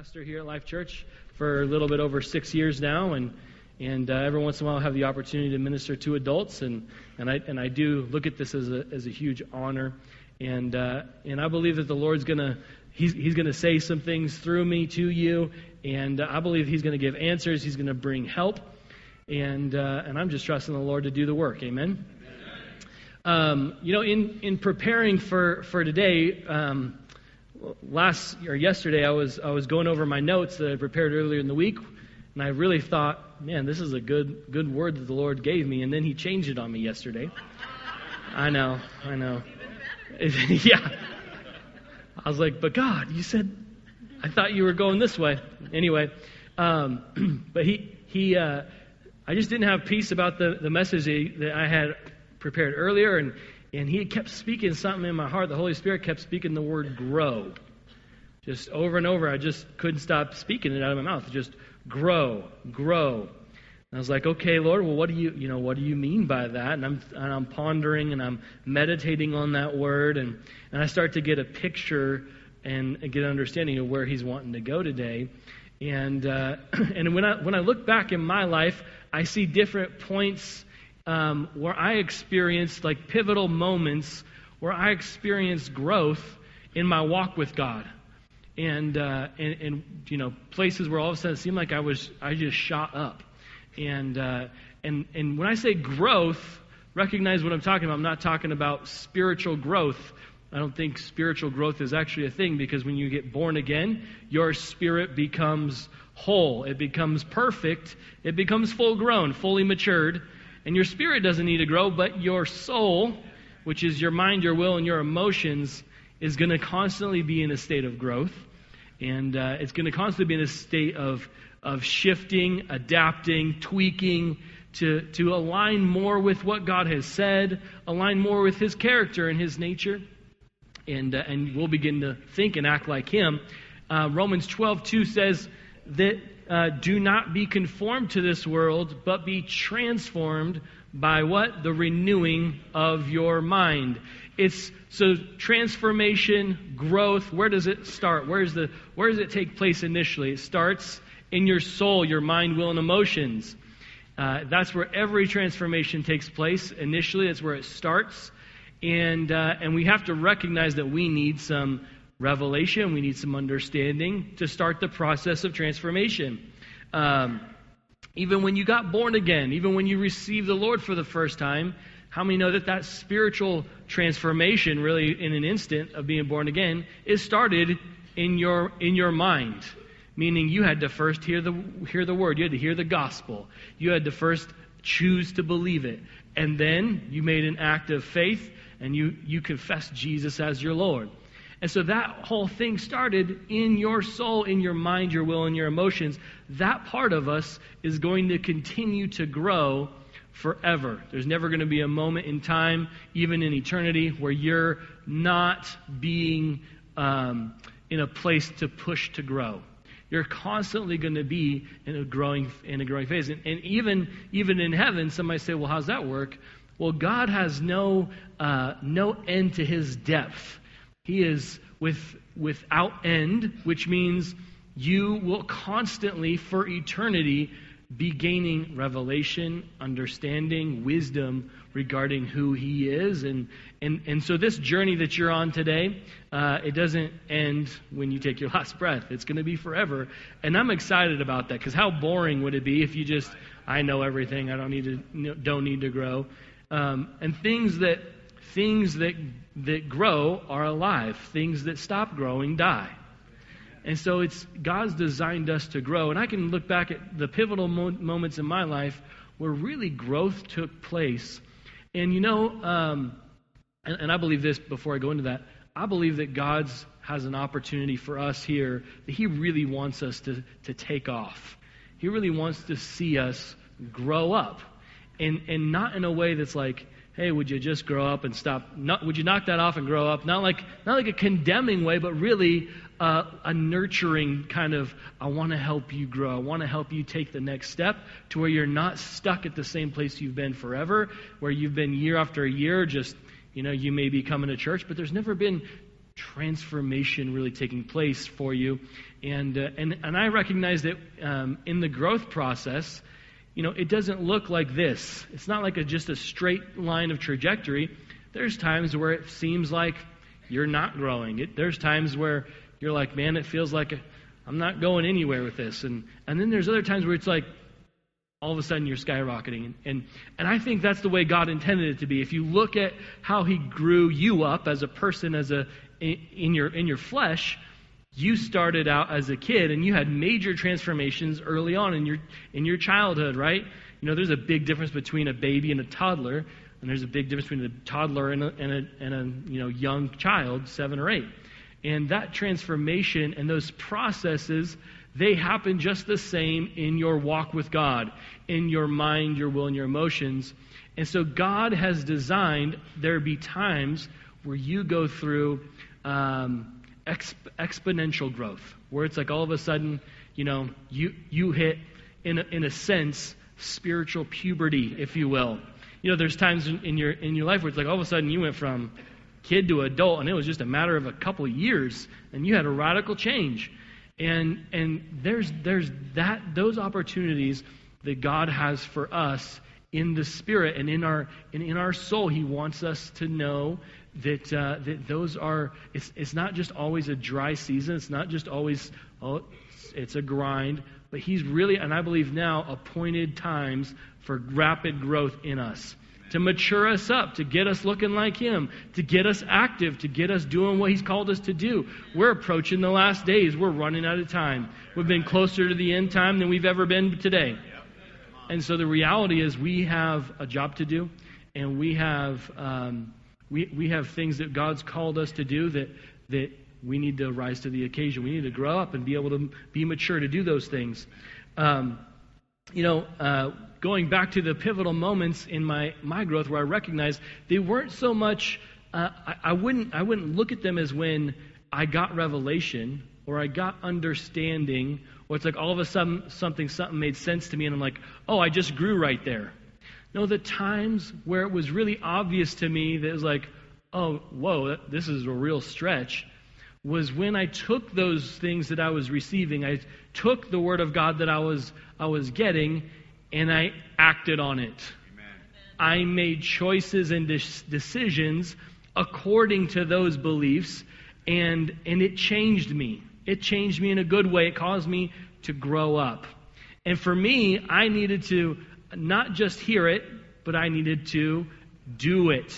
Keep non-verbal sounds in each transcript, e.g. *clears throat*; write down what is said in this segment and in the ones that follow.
pastor here at Life Church for a little bit over six years now, and and uh, every once in a while I have the opportunity to minister to adults, and and I and I do look at this as a as a huge honor, and uh, and I believe that the Lord's gonna he's he's gonna say some things through me to you, and uh, I believe he's gonna give answers, he's gonna bring help, and uh, and I'm just trusting the Lord to do the work. Amen. Um, you know, in in preparing for for today. Um, last or yesterday I was I was going over my notes that I prepared earlier in the week, and I really thought, man, this is a good good word that the Lord gave me, and then He changed it on me yesterday. I know, I know. *laughs* yeah. I was like, but God, you said I thought you were going this way. Anyway, um, *clears throat* but he he uh, I just didn't have peace about the the message that I had prepared earlier, and and he kept speaking something in my heart. The Holy Spirit kept speaking the word grow. Just over and over, I just couldn't stop speaking it out of my mouth. Just grow, grow. And I was like, okay, Lord, well, what do you, you know, what do you mean by that? And I'm, and I'm pondering and I'm meditating on that word, and, and I start to get a picture and get an understanding of where He's wanting to go today. And uh, *clears throat* and when I when I look back in my life, I see different points um, where I experienced like pivotal moments where I experienced growth in my walk with God. And, uh, and, and, you know, places where all of a sudden it seemed like I was, I just shot up. And, uh, and, and when I say growth, recognize what I'm talking about. I'm not talking about spiritual growth. I don't think spiritual growth is actually a thing because when you get born again, your spirit becomes whole. It becomes perfect. It becomes full grown, fully matured. And your spirit doesn't need to grow, but your soul, which is your mind, your will, and your emotions, is going to constantly be in a state of growth. And uh, it's going to constantly be in a state of, of shifting, adapting, tweaking to, to align more with what God has said, align more with His character and His nature. And, uh, and we'll begin to think and act like Him. Uh, Romans 12, 2 says that uh, do not be conformed to this world, but be transformed by what? The renewing of your mind. It's so transformation, growth. Where does it start? Where's the where does it take place initially? It starts in your soul, your mind, will, and emotions. Uh, that's where every transformation takes place. Initially, that's where it starts, and uh, and we have to recognize that we need some revelation. We need some understanding to start the process of transformation. Um, even when you got born again, even when you received the Lord for the first time, how many know that that spiritual transformation, really in an instant of being born again, is started in your in your mind? Meaning you had to first hear the hear the word, you had to hear the gospel, you had to first choose to believe it, and then you made an act of faith and you you confessed Jesus as your Lord. And so that whole thing started in your soul, in your mind, your will, and your emotions. That part of us is going to continue to grow forever. There's never going to be a moment in time, even in eternity, where you're not being um, in a place to push to grow. You're constantly going to be in a growing in a growing phase, and, and even even in heaven, somebody say, "Well, how's that work?" Well, God has no uh, no end to His depth. He is with, without end, which means you will constantly, for eternity, be gaining revelation, understanding, wisdom regarding who He is. And, and, and so, this journey that you're on today, uh, it doesn't end when you take your *laughs* last breath. It's going to be forever. And I'm excited about that because how boring would it be if you just, I know everything, I don't need to, don't need to grow. Um, and things that things that, that grow are alive, things that stop growing die. And so it's God's designed us to grow. And I can look back at the pivotal mo- moments in my life where really growth took place. And you know, um, and, and I believe this before I go into that, I believe that God's has an opportunity for us here that He really wants us to, to take off. He really wants to see us grow up. And, and not in a way that's like, hey, would you just grow up and stop? Not, would you knock that off and grow up? Not like, not like a condemning way, but really uh, a nurturing kind of, I want to help you grow. I want to help you take the next step to where you're not stuck at the same place you've been forever, where you've been year after year, just, you know, you may be coming to church, but there's never been transformation really taking place for you. And, uh, and, and I recognize that um, in the growth process, you know, it doesn't look like this. It's not like a, just a straight line of trajectory. There's times where it seems like you're not growing. It, there's times where you're like, man, it feels like i am not going anywhere with this. And, and then there's other times where it's like, all of a sudden you're skyrocketing. And, and, and I think that's the way God intended it to be. If you look at how He grew you up as a person, as a, in, your, in your flesh, you started out as a kid and you had major transformations early on in your, in your childhood, right? You know, there's a big difference between a baby and a toddler, and there's a big difference between a toddler and a, and a, and a you know, young child, seven or eight. And that transformation and those processes they happen just the same in your walk with God, in your mind, your will, and your emotions. And so God has designed there be times where you go through um, exp- exponential growth, where it's like all of a sudden, you know, you, you hit, in a, in a sense, spiritual puberty, if you will. You know, there's times in, in, your, in your life where it's like all of a sudden you went from kid to adult, and it was just a matter of a couple years, and you had a radical change. And and there's there's that those opportunities that God has for us in the spirit and in our and in our soul. He wants us to know that uh, that those are. It's it's not just always a dry season. It's not just always oh, it's, it's a grind. But He's really, and I believe now, appointed times for rapid growth in us to mature us up, to get us looking like Him, to get us active, to get us doing what He's called us to do. We're approaching the last days. We're running out of time. We've been closer to the end time than we've ever been today. And so the reality is we have a job to do, and we have, um, we, we have things that God's called us to do that, that we need to rise to the occasion. We need to grow up and be able to be mature to do those things. Um, you know, uh, going back to the pivotal moments in my, my growth where I recognized they weren't so much, uh, I, I, wouldn't, I wouldn't look at them as when I got revelation or I got understanding or it's like all of a sudden something, something made sense to me and I'm like, oh, I just grew right there. No, the times where it was really obvious to me that it was like, oh, whoa, this is a real stretch, was when I took those things that I was receiving, I took the Word of God that I was, I was getting, and I acted on it. Amen. I made choices and decisions according to those beliefs, and, and it changed me. It changed me in a good way. It caused me to grow up. And for me, I needed to not just hear it, but I needed to do it.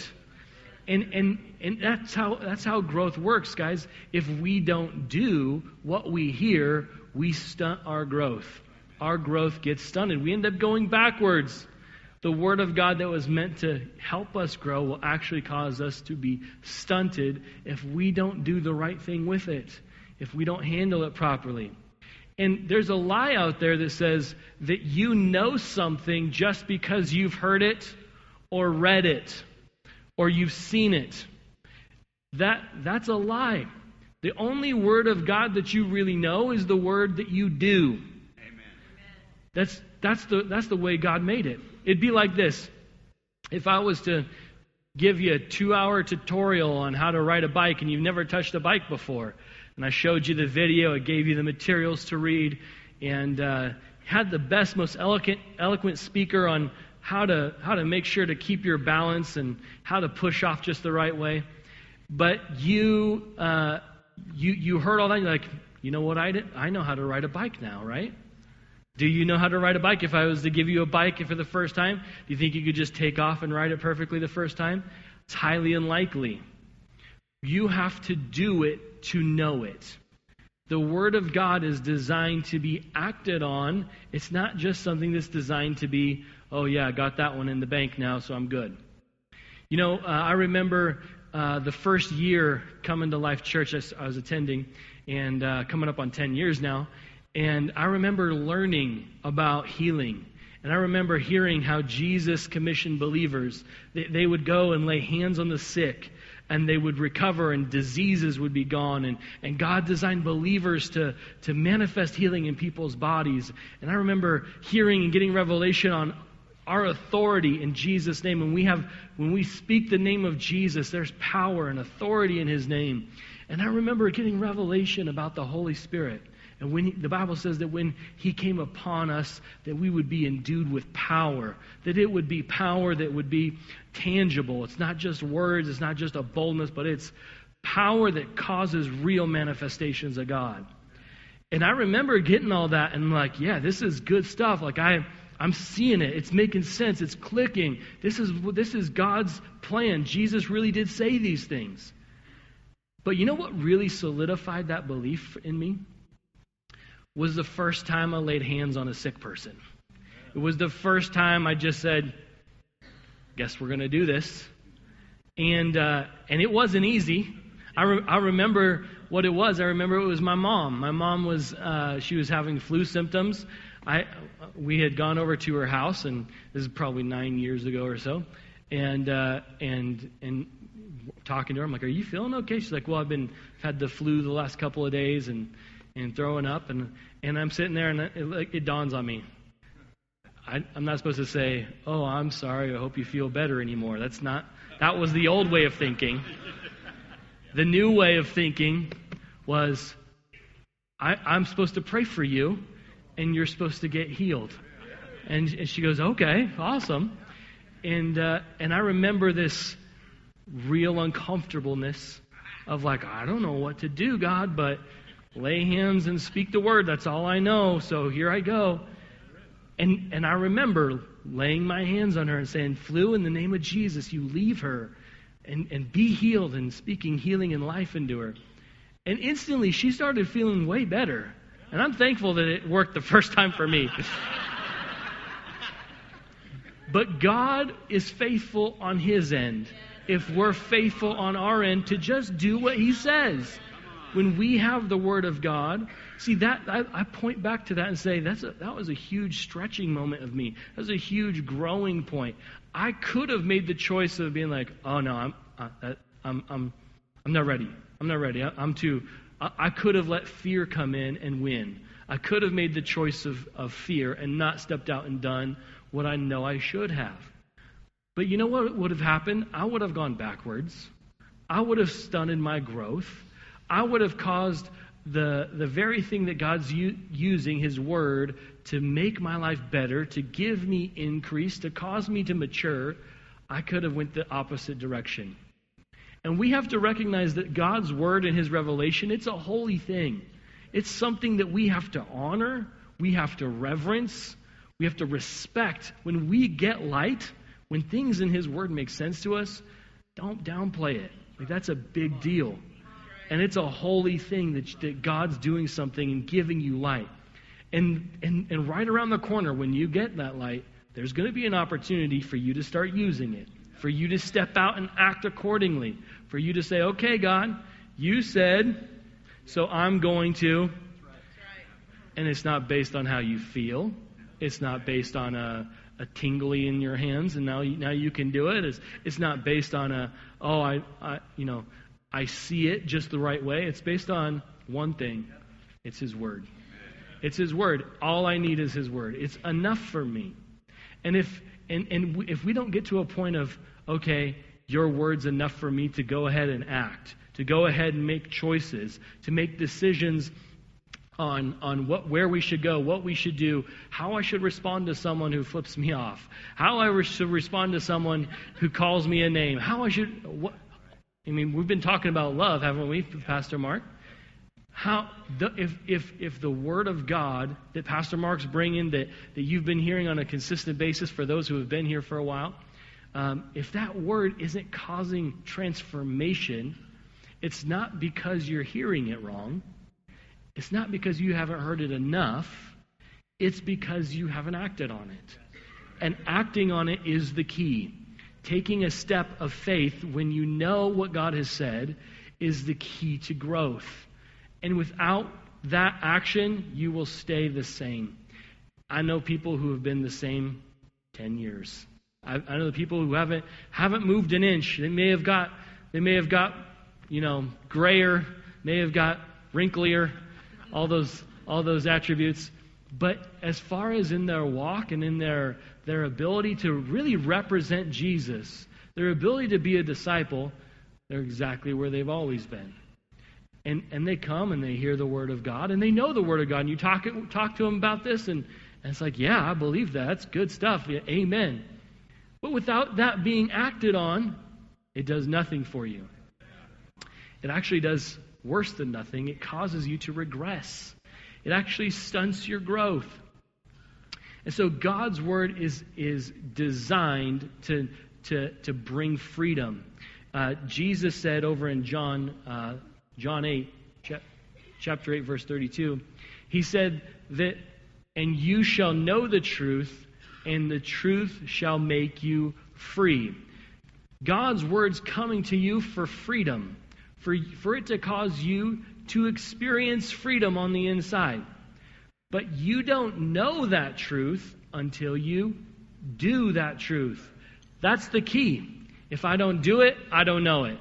And, and, and that's, how, that's how growth works, guys. If we don't do what we hear, we stunt our growth our growth gets stunted. We end up going backwards. The Word of God that was meant to help us grow will actually cause us to be stunted if we don't do the right thing with it, if we don't handle it properly. And there's a lie out there that says that you know something just because you've heard it or read it or you've seen it. That, that's a lie. The only word of God that you really know is the word that you do. Amen. That's, that's, the, that's the way God made it. It'd be like this. If I was to give you a two hour tutorial on how to ride a bike and you've never touched a bike before, and I showed you the video, I gave you the materials to read, and uh, had the best, most eloquent, eloquent speaker on how to, how to make sure to keep your balance and how to push off just the right way. But you, uh, you, you heard all that, you're like, you know what I did? I know how to ride a bike now, right? Do you know how to ride a bike? If I was to give you a bike for the first time, do you think you could just take off and ride it perfectly the first time? It's highly unlikely. You have to do it to know it. The Word of God is designed to be acted on. It's not just something that's designed to be, oh, yeah, I got that one in the bank now, so I'm good. You know, uh, I remember uh, the first year coming to Life Church I, I was attending, and uh, coming up on 10 years now. And I remember learning about healing. And I remember hearing how Jesus commissioned believers. They, they, would go and lay hands on the sick, and they would recover, and diseases would be gone. And, and God designed believers to, to manifest healing in people's bodies. And I remember hearing and getting revelation on our authority in Jesus' name. When we have when we speak the name of Jesus, there's power and authority in his name. And I remember getting revelation about the Holy Spirit. And when he, the Bible says that when he came upon us, that we would be endued with power, that it would be power that would be tangible. It's not just words, it's not just a boldness, but it's power that causes real manifestations of God. And I remember getting all that and like, yeah, this is good stuff. Like I I'm seeing it. It's making sense. It's clicking. This is this is God's plan. Jesus really did say these things. But you know what really solidified that belief in me? Was the first time I laid hands on a sick person. It was the first time I just said, "Guess we're going to do this," and uh, and it wasn't easy. I, re- I remember what it was. I remember it was my mom. My mom was uh, she was having flu symptoms. I we had gone over to her house, and this is probably nine years ago or so, and uh, and and talking to her, I'm like, "Are you feeling okay?" She's like, "Well, I've been I've had the flu the last couple of days, and." And throwing up, and and I'm sitting there, and it, it, it dawns on me. I, I'm not supposed to say, "Oh, I'm sorry. I hope you feel better anymore." That's not. That was the old way of thinking. The new way of thinking was, I, I'm supposed to pray for you, and you're supposed to get healed. And, and she goes, "Okay, awesome." And uh, and I remember this real uncomfortableness of like, I don't know what to do, God, but lay hands and speak the word. That's all I know. So here I go. And, and I remember laying my hands on her and saying, Flu, in the name of Jesus, you leave her and, and be healed and speaking healing and life into her. And instantly she started feeling way better. And I'm thankful that it worked the first time for me. *laughs* but God is faithful on his end if we're faithful on our end to just do what he says when we have the Word of God, see that I, I point back to that and say that's a, that was a huge stretching moment of me. That was a huge growing point. I could have made the choice of being like, oh no, I'm uh, I'm I'm I'm not ready. I'm not ready. I, am too. I, I could have let fear come in and win. I could have made the choice of, of fear and not stepped out and done what I know I should have. But you know what would have happened? I would have gone backwards. I would have stunted my growth. I would have caused the, the very thing that God's u- using, His Word, to make my life better, to give me increase, to cause me to mature, I could have went the opposite direction. And we have to recognize that God's Word and His revelation, it's a holy thing. It's something that we have to honor, we have to reverence, we have to respect. When we get light, when things in His Word make sense to us, don't downplay it. Like that's a big deal. And it's a holy thing that, that God's doing something and giving you light. And, and, and right around the corner, when you get that light, there's going to be an opportunity for you to start using it, for you to step out and act accordingly, for you to say, okay, God, you said, so I'm going to. And it's not based on how you feel. It's not based on a, a tingly in your hands, and now you, now you can do it. It's, it's not based on a, oh, I, I, you know, I see it just the right way. It's based on one thing it's His Word. It's His Word. All I need is His Word. It's enough for me. And if, and, and if we don't get to a point of, okay, your word's enough for me to go ahead and act, to go ahead and make choices, to make decisions on, on what, where we should go, what we should do, how I should respond to someone who flips me off, how I should respond to someone who calls me a name, how I should, what, I mean, we've been talking about love, haven't we, Pastor Mark? How the, if if if the word of God that Pastor Mark's bringing that that you've been hearing on a consistent basis for those who have been here for a while, um, if that word isn't causing transformation, it's not because you're hearing it wrong. It's not because you haven't heard it enough. It's because you haven't acted on it. And acting on it is the key taking a step of faith when you know what God has said is the key to growth. And without that action, you will stay the same. I know people who have been the same 10 years. I, I know the people who haven't haven't moved an inch. They may have got they may have got, you know, grayer, may have got wrinklier, all those all those attributes. But as far as in their walk and in their their ability to really represent Jesus, their ability to be a disciple, they're exactly where they've always been. And, and they come and they hear the Word of God and they know the Word of God. And you talk, talk to them about this, and, and it's like, yeah, I believe that. That's good stuff. Yeah, amen. But without that being acted on, it does nothing for you. It actually does worse than nothing. It causes you to regress, it actually stunts your growth. And so God's word is, is designed to, to, to bring freedom. Uh, Jesus said over in John, uh, John 8, chapter 8, verse 32, he said that, and you shall know the truth, and the truth shall make you free. God's word's coming to you for freedom, for, for it to cause you to experience freedom on the inside. But you don't know that truth until you do that truth. That's the key. If I don't do it, I don't know it.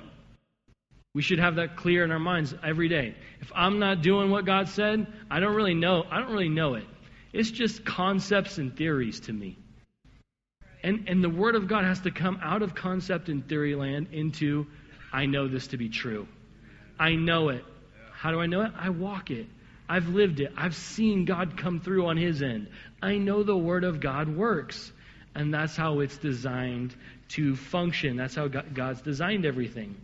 We should have that clear in our minds every day. If I'm not doing what God said, I don't really know. I don't really know it. It's just concepts and theories to me. And, and the Word of God has to come out of concept and theory land into, I know this to be true. I know it. How do I know it? I walk it. I've lived it. I've seen God come through on His end. I know the Word of God works. And that's how it's designed to function. That's how God's designed everything.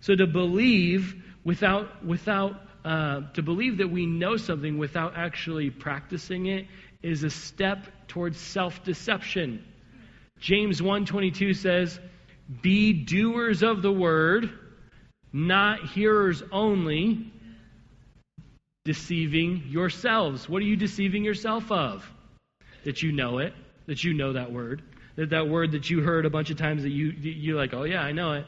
So to believe without, without uh, to believe that we know something without actually practicing it is a step towards self-deception. James 1:22 says, "Be doers of the word, not hearers only, deceiving yourselves." What are you deceiving yourself of? That you know it, that you know that word, that that word that you heard a bunch of times that you you're like, "Oh yeah, I know it."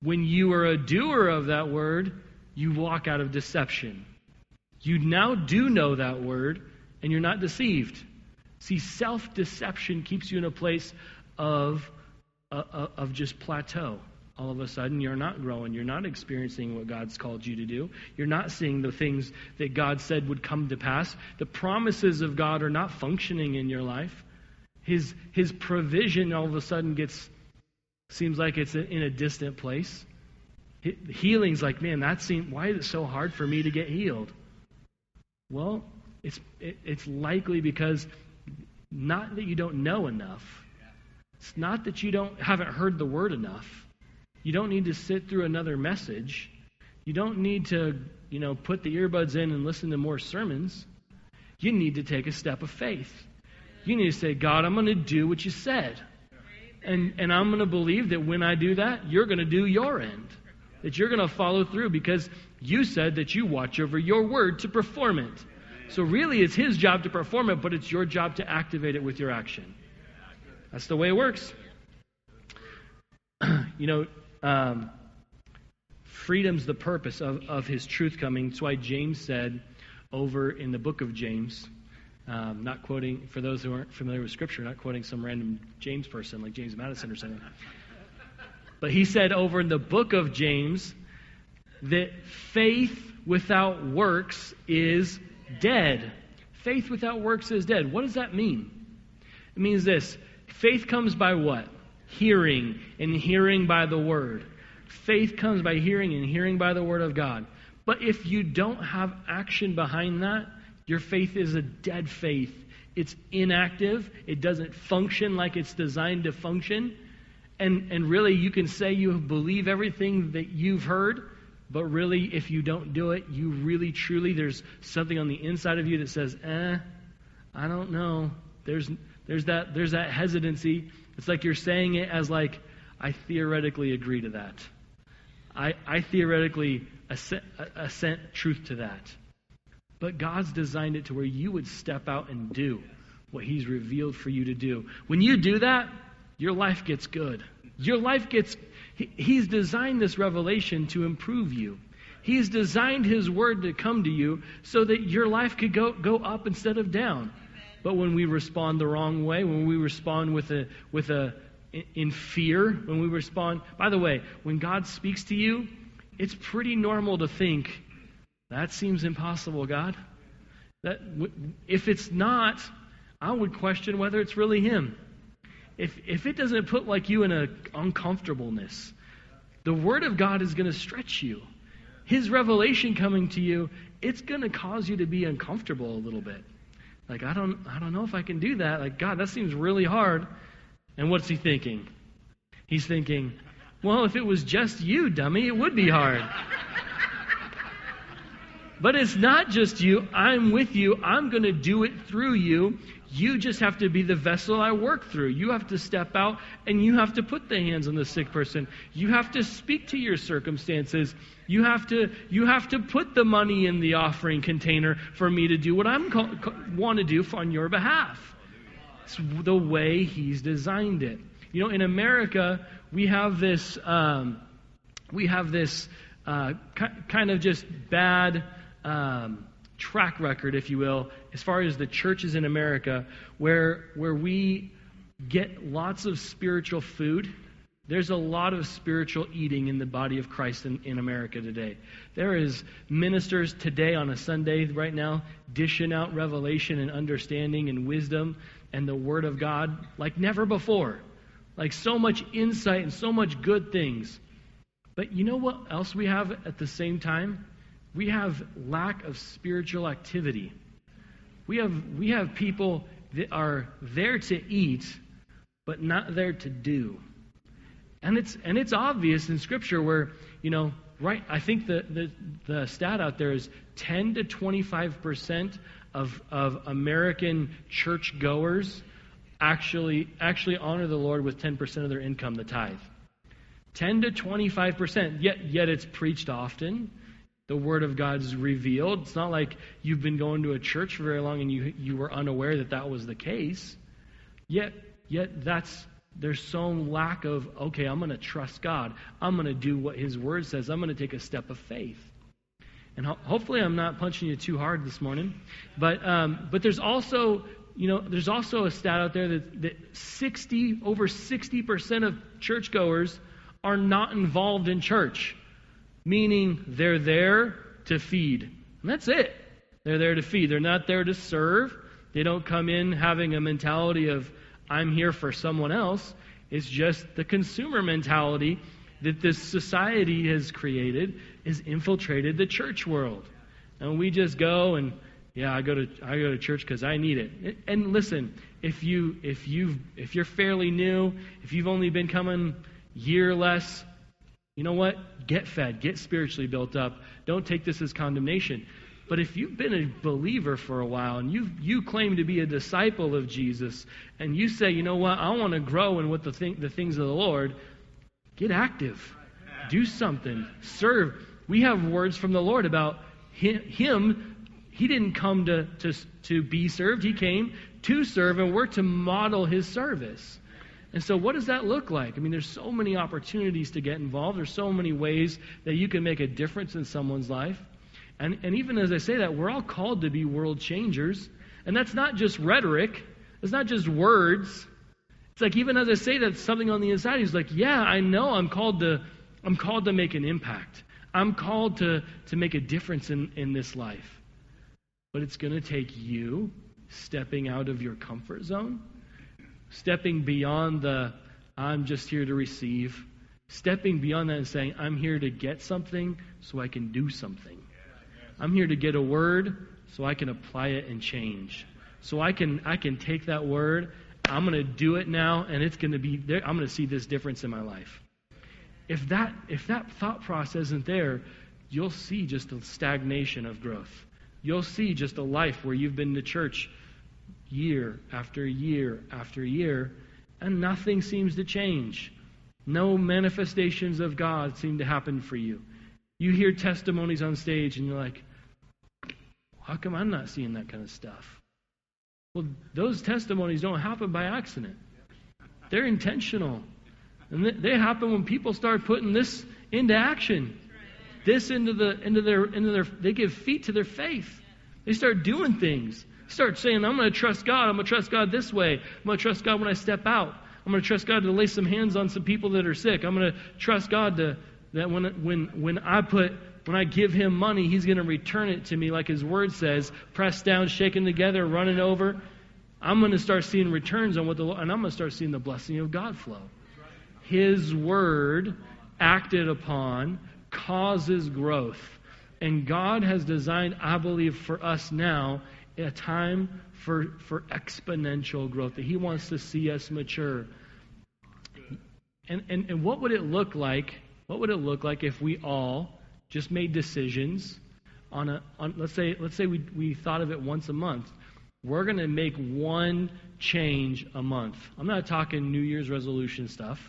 When you are a doer of that word, you walk out of deception. You now do know that word, and you're not deceived. See, self deception keeps you in a place of, uh, uh, of just plateau. All of a sudden, you're not growing. You're not experiencing what God's called you to do. You're not seeing the things that God said would come to pass. The promises of God are not functioning in your life. His, his provision all of a sudden gets, seems like it's in a distant place. Healing's like, man, that seems, why is it so hard for me to get healed? Well, it's, it, it's likely because not that you don't know enough. It's not that you don't haven't heard the word enough. You don't need to sit through another message. You don't need to, you know, put the earbuds in and listen to more sermons. You need to take a step of faith. You need to say, God, I'm going to do what you said. And, and I'm going to believe that when I do that, you're going to do your end. That you're going to follow through because you said that you watch over your word to perform it. So really, it's his job to perform it, but it's your job to activate it with your action. That's the way it works. *clears throat* you know, um, freedom's the purpose of, of his truth coming. That's why James said over in the book of James, um, not quoting, for those who aren't familiar with Scripture, not quoting some random James person like James Madison or something. But he said over in the book of James that faith without works is dead. Faith without works is dead. What does that mean? It means this faith comes by what? Hearing, and hearing by the word. Faith comes by hearing, and hearing by the word of God. But if you don't have action behind that, your faith is a dead faith. It's inactive. It doesn't function like it's designed to function. And, and really, you can say you believe everything that you've heard, but really, if you don't do it, you really, truly, there's something on the inside of you that says, eh, I don't know. There's, there's, that, there's that hesitancy. It's like you're saying it as like, I theoretically agree to that. I, I theoretically assent, assent truth to that. But God's designed it to where you would step out and do what He's revealed for you to do. When you do that, your life gets good. Your life gets He's designed this revelation to improve you. He's designed His Word to come to you so that your life could go, go up instead of down. But when we respond the wrong way, when we respond with a, with a, in fear, when we respond, by the way, when God speaks to you, it's pretty normal to think, that seems impossible, God. That, if it's not, I would question whether it's really Him if, if it doesn't put like you in an uncomfortableness, the Word of God is going to stretch you. His revelation coming to you, it's going to cause you to be uncomfortable a little bit. Like, I don't, I don't know if I can do that. Like, God, that seems really hard. And what's he thinking? He's thinking, well, if it was just you, dummy, it would be hard. But it's not just you. I'm with you. I'm going to do it through you. You just have to be the vessel I work through. You have to step out and you have to put the hands on the sick person. You have to speak to your circumstances. You have to you have to put the money in the offering container for me to do what I'm want to do on your behalf. It's the way He's designed it. You know, in America, we have this um, we have this uh, kind of just bad. Um, track record, if you will, as far as the churches in America, where, where we get lots of spiritual food. There's a lot of spiritual eating in the body of Christ in, in America today. There is ministers today on a Sunday right now dishing out revelation and understanding and wisdom and the Word of God like never before. Like so much insight and so much good things. But you know what else we have at the same time? We have lack of spiritual activity. We have, we have people that are there to eat, but not there to do. And it's, and it's obvious in Scripture where, you know, right, I think the, the, the stat out there is 10 to 25% of, of American church goers actually, actually honor the Lord with 10% of their income, the tithe. 10 to 25%. Yet, yet it's preached often the Word of God is revealed. It's not like you've been going to a church for very long and you, you were unaware that that was the case. Yet, yet that's there's some lack of okay, I'm going to trust God. I'm going to do what His Word says. I'm going to take a step of faith. And ho- hopefully, I'm not punching you too hard this morning. But um, but there's also you know there's also a stat out there that, that 60 over 60 percent of churchgoers are not involved in church meaning they're there to feed. And that's it. They're there to feed. They're not there to serve. They don't come in having a mentality of, I'm here for someone else. It's just the consumer mentality that this society has created is infiltrated the church world. And we just go and yeah, I go to I go to church because I need it. And listen, if you if you if you're fairly new, if you've only been coming year less, you know what? Get fed, get spiritually built up. Don't take this as condemnation. But if you've been a believer for a while and you you claim to be a disciple of Jesus and you say, you know what, I want to grow in what the thing, the things of the Lord, get active. Do something. Serve. We have words from the Lord about him. him he didn't come to, to, to be served. He came to serve, and we're to model his service. And so, what does that look like? I mean, there's so many opportunities to get involved. There's so many ways that you can make a difference in someone's life. And, and even as I say that, we're all called to be world changers. And that's not just rhetoric, it's not just words. It's like even as I say that, something on the inside is like, yeah, I know I'm called to, I'm called to make an impact. I'm called to, to make a difference in, in this life. But it's going to take you stepping out of your comfort zone stepping beyond the I'm just here to receive, stepping beyond that and saying, I'm here to get something so I can do something. I'm here to get a word so I can apply it and change. So I can I can take that word, I'm going to do it now and it's going to be there I'm going to see this difference in my life. If that if that thought process isn't there, you'll see just a stagnation of growth. You'll see just a life where you've been to church year after year after year, and nothing seems to change. No manifestations of God seem to happen for you. You hear testimonies on stage, and you're like, how come I'm not seeing that kind of stuff? Well, those testimonies don't happen by accident, they're intentional. And they happen when people start putting this into action. This into the into their into their they give feet to their faith. They start doing things. Start saying, I'm going to trust God. I'm going to trust God this way. I'm going to trust God when I step out. I'm going to trust God to lay some hands on some people that are sick. I'm going to trust God to, that when, when, when I put when I give him money, he's going to return it to me like his word says, pressed down, shaken together, running over. I'm going to start seeing returns on what the and I'm going to start seeing the blessing of God flow. His word acted upon causes growth. And God has designed, I believe, for us now a time for, for exponential growth, that He wants to see us mature. And, and, and what would it look like? What would it look like if we all just made decisions on a, on, let's say, let's say we, we thought of it once a month. We're going to make one change a month. I'm not talking New Year's resolution stuff.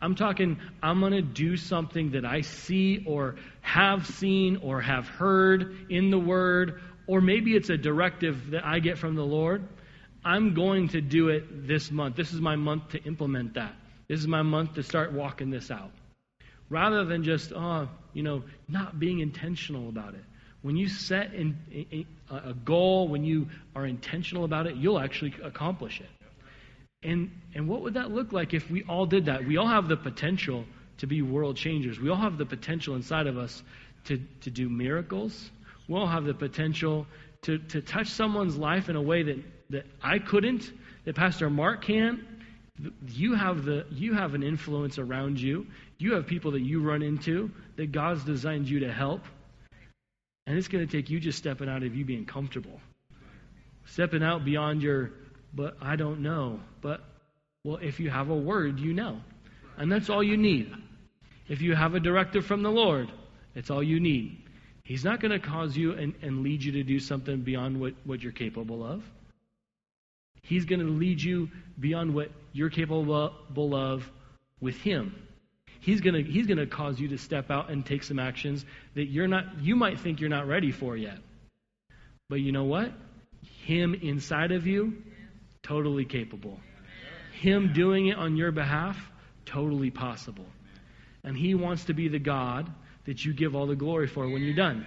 I'm talking, I'm going to do something that I see or have seen or have heard in the Word, or maybe it's a directive that I get from the Lord. I'm going to do it this month. This is my month to implement that. This is my month to start walking this out. Rather than just, oh, you know, not being intentional about it. When you set in, a, a goal, when you are intentional about it, you'll actually accomplish it. And, and what would that look like if we all did that? We all have the potential to be world changers. We all have the potential inside of us to, to do miracles. We all have the potential to, to touch someone's life in a way that, that I couldn't, that Pastor Mark can't. You have, the, you have an influence around you. You have people that you run into that God's designed you to help. And it's going to take you just stepping out of you being comfortable. Stepping out beyond your, but I don't know. But, well, if you have a word, you know. And that's all you need. If you have a directive from the Lord, it's all you need. He's not going to cause you and, and lead you to do something beyond what, what you're capable of. He's going to lead you beyond what you're capable of with Him. He's going to he's going to cause you to step out and take some actions that you're not you might think you're not ready for yet. But you know what? Him inside of you totally capable. Him doing it on your behalf totally possible. And he wants to be the God that you give all the glory for when you're done.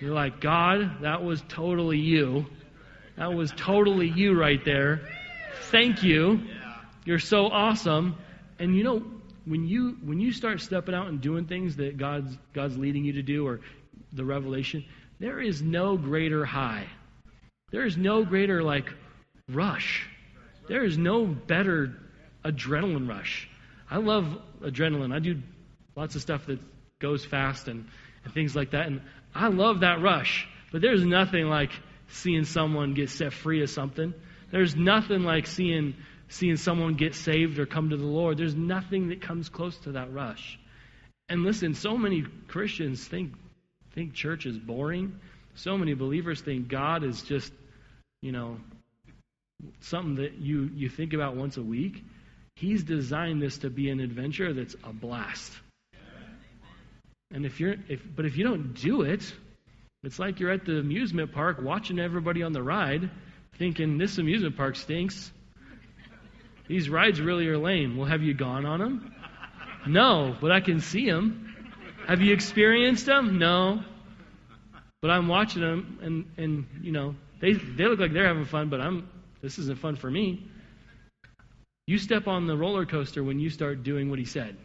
You're like, God, that was totally you. That was totally you right there. Thank you. You're so awesome. And you know, when you when you start stepping out and doing things that God's God's leading you to do or the revelation, there is no greater high. There is no greater like rush. There is no better adrenaline rush. I love adrenaline. I do lots of stuff that goes fast and, and things like that. And I love that rush. But there's nothing like seeing someone get set free of something. There's nothing like seeing seeing someone get saved or come to the Lord. There's nothing that comes close to that rush. And listen, so many Christians think think church is boring. So many believers think God is just, you know, something that you, you think about once a week. He's designed this to be an adventure that's a blast. And if you're if but if you don't do it, it's like you're at the amusement park watching everybody on the ride, thinking this amusement park stinks. These rides really are lame. Well, have you gone on them? No, but I can see them. Have you experienced them? No. But I'm watching them, and, and you know, they, they look like they're having fun, but I'm, this isn't fun for me. You step on the roller coaster when you start doing what he said.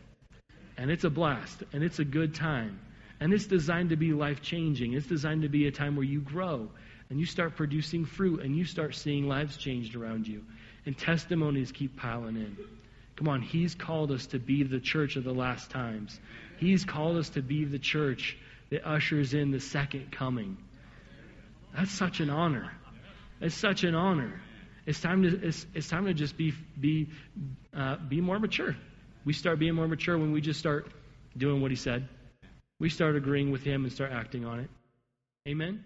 And it's a blast, and it's a good time. And it's designed to be life changing. It's designed to be a time where you grow and you start producing fruit and you start seeing lives changed around you and testimonies keep piling in. Come on, He's called us to be the church of the last times. He's called us to be the church that ushers in the second coming. That's such an honor. It's such an honor. It's time to it's, it's time to just be be uh, be more mature. We start being more mature when we just start doing what He said. We start agreeing with Him and start acting on it. Amen.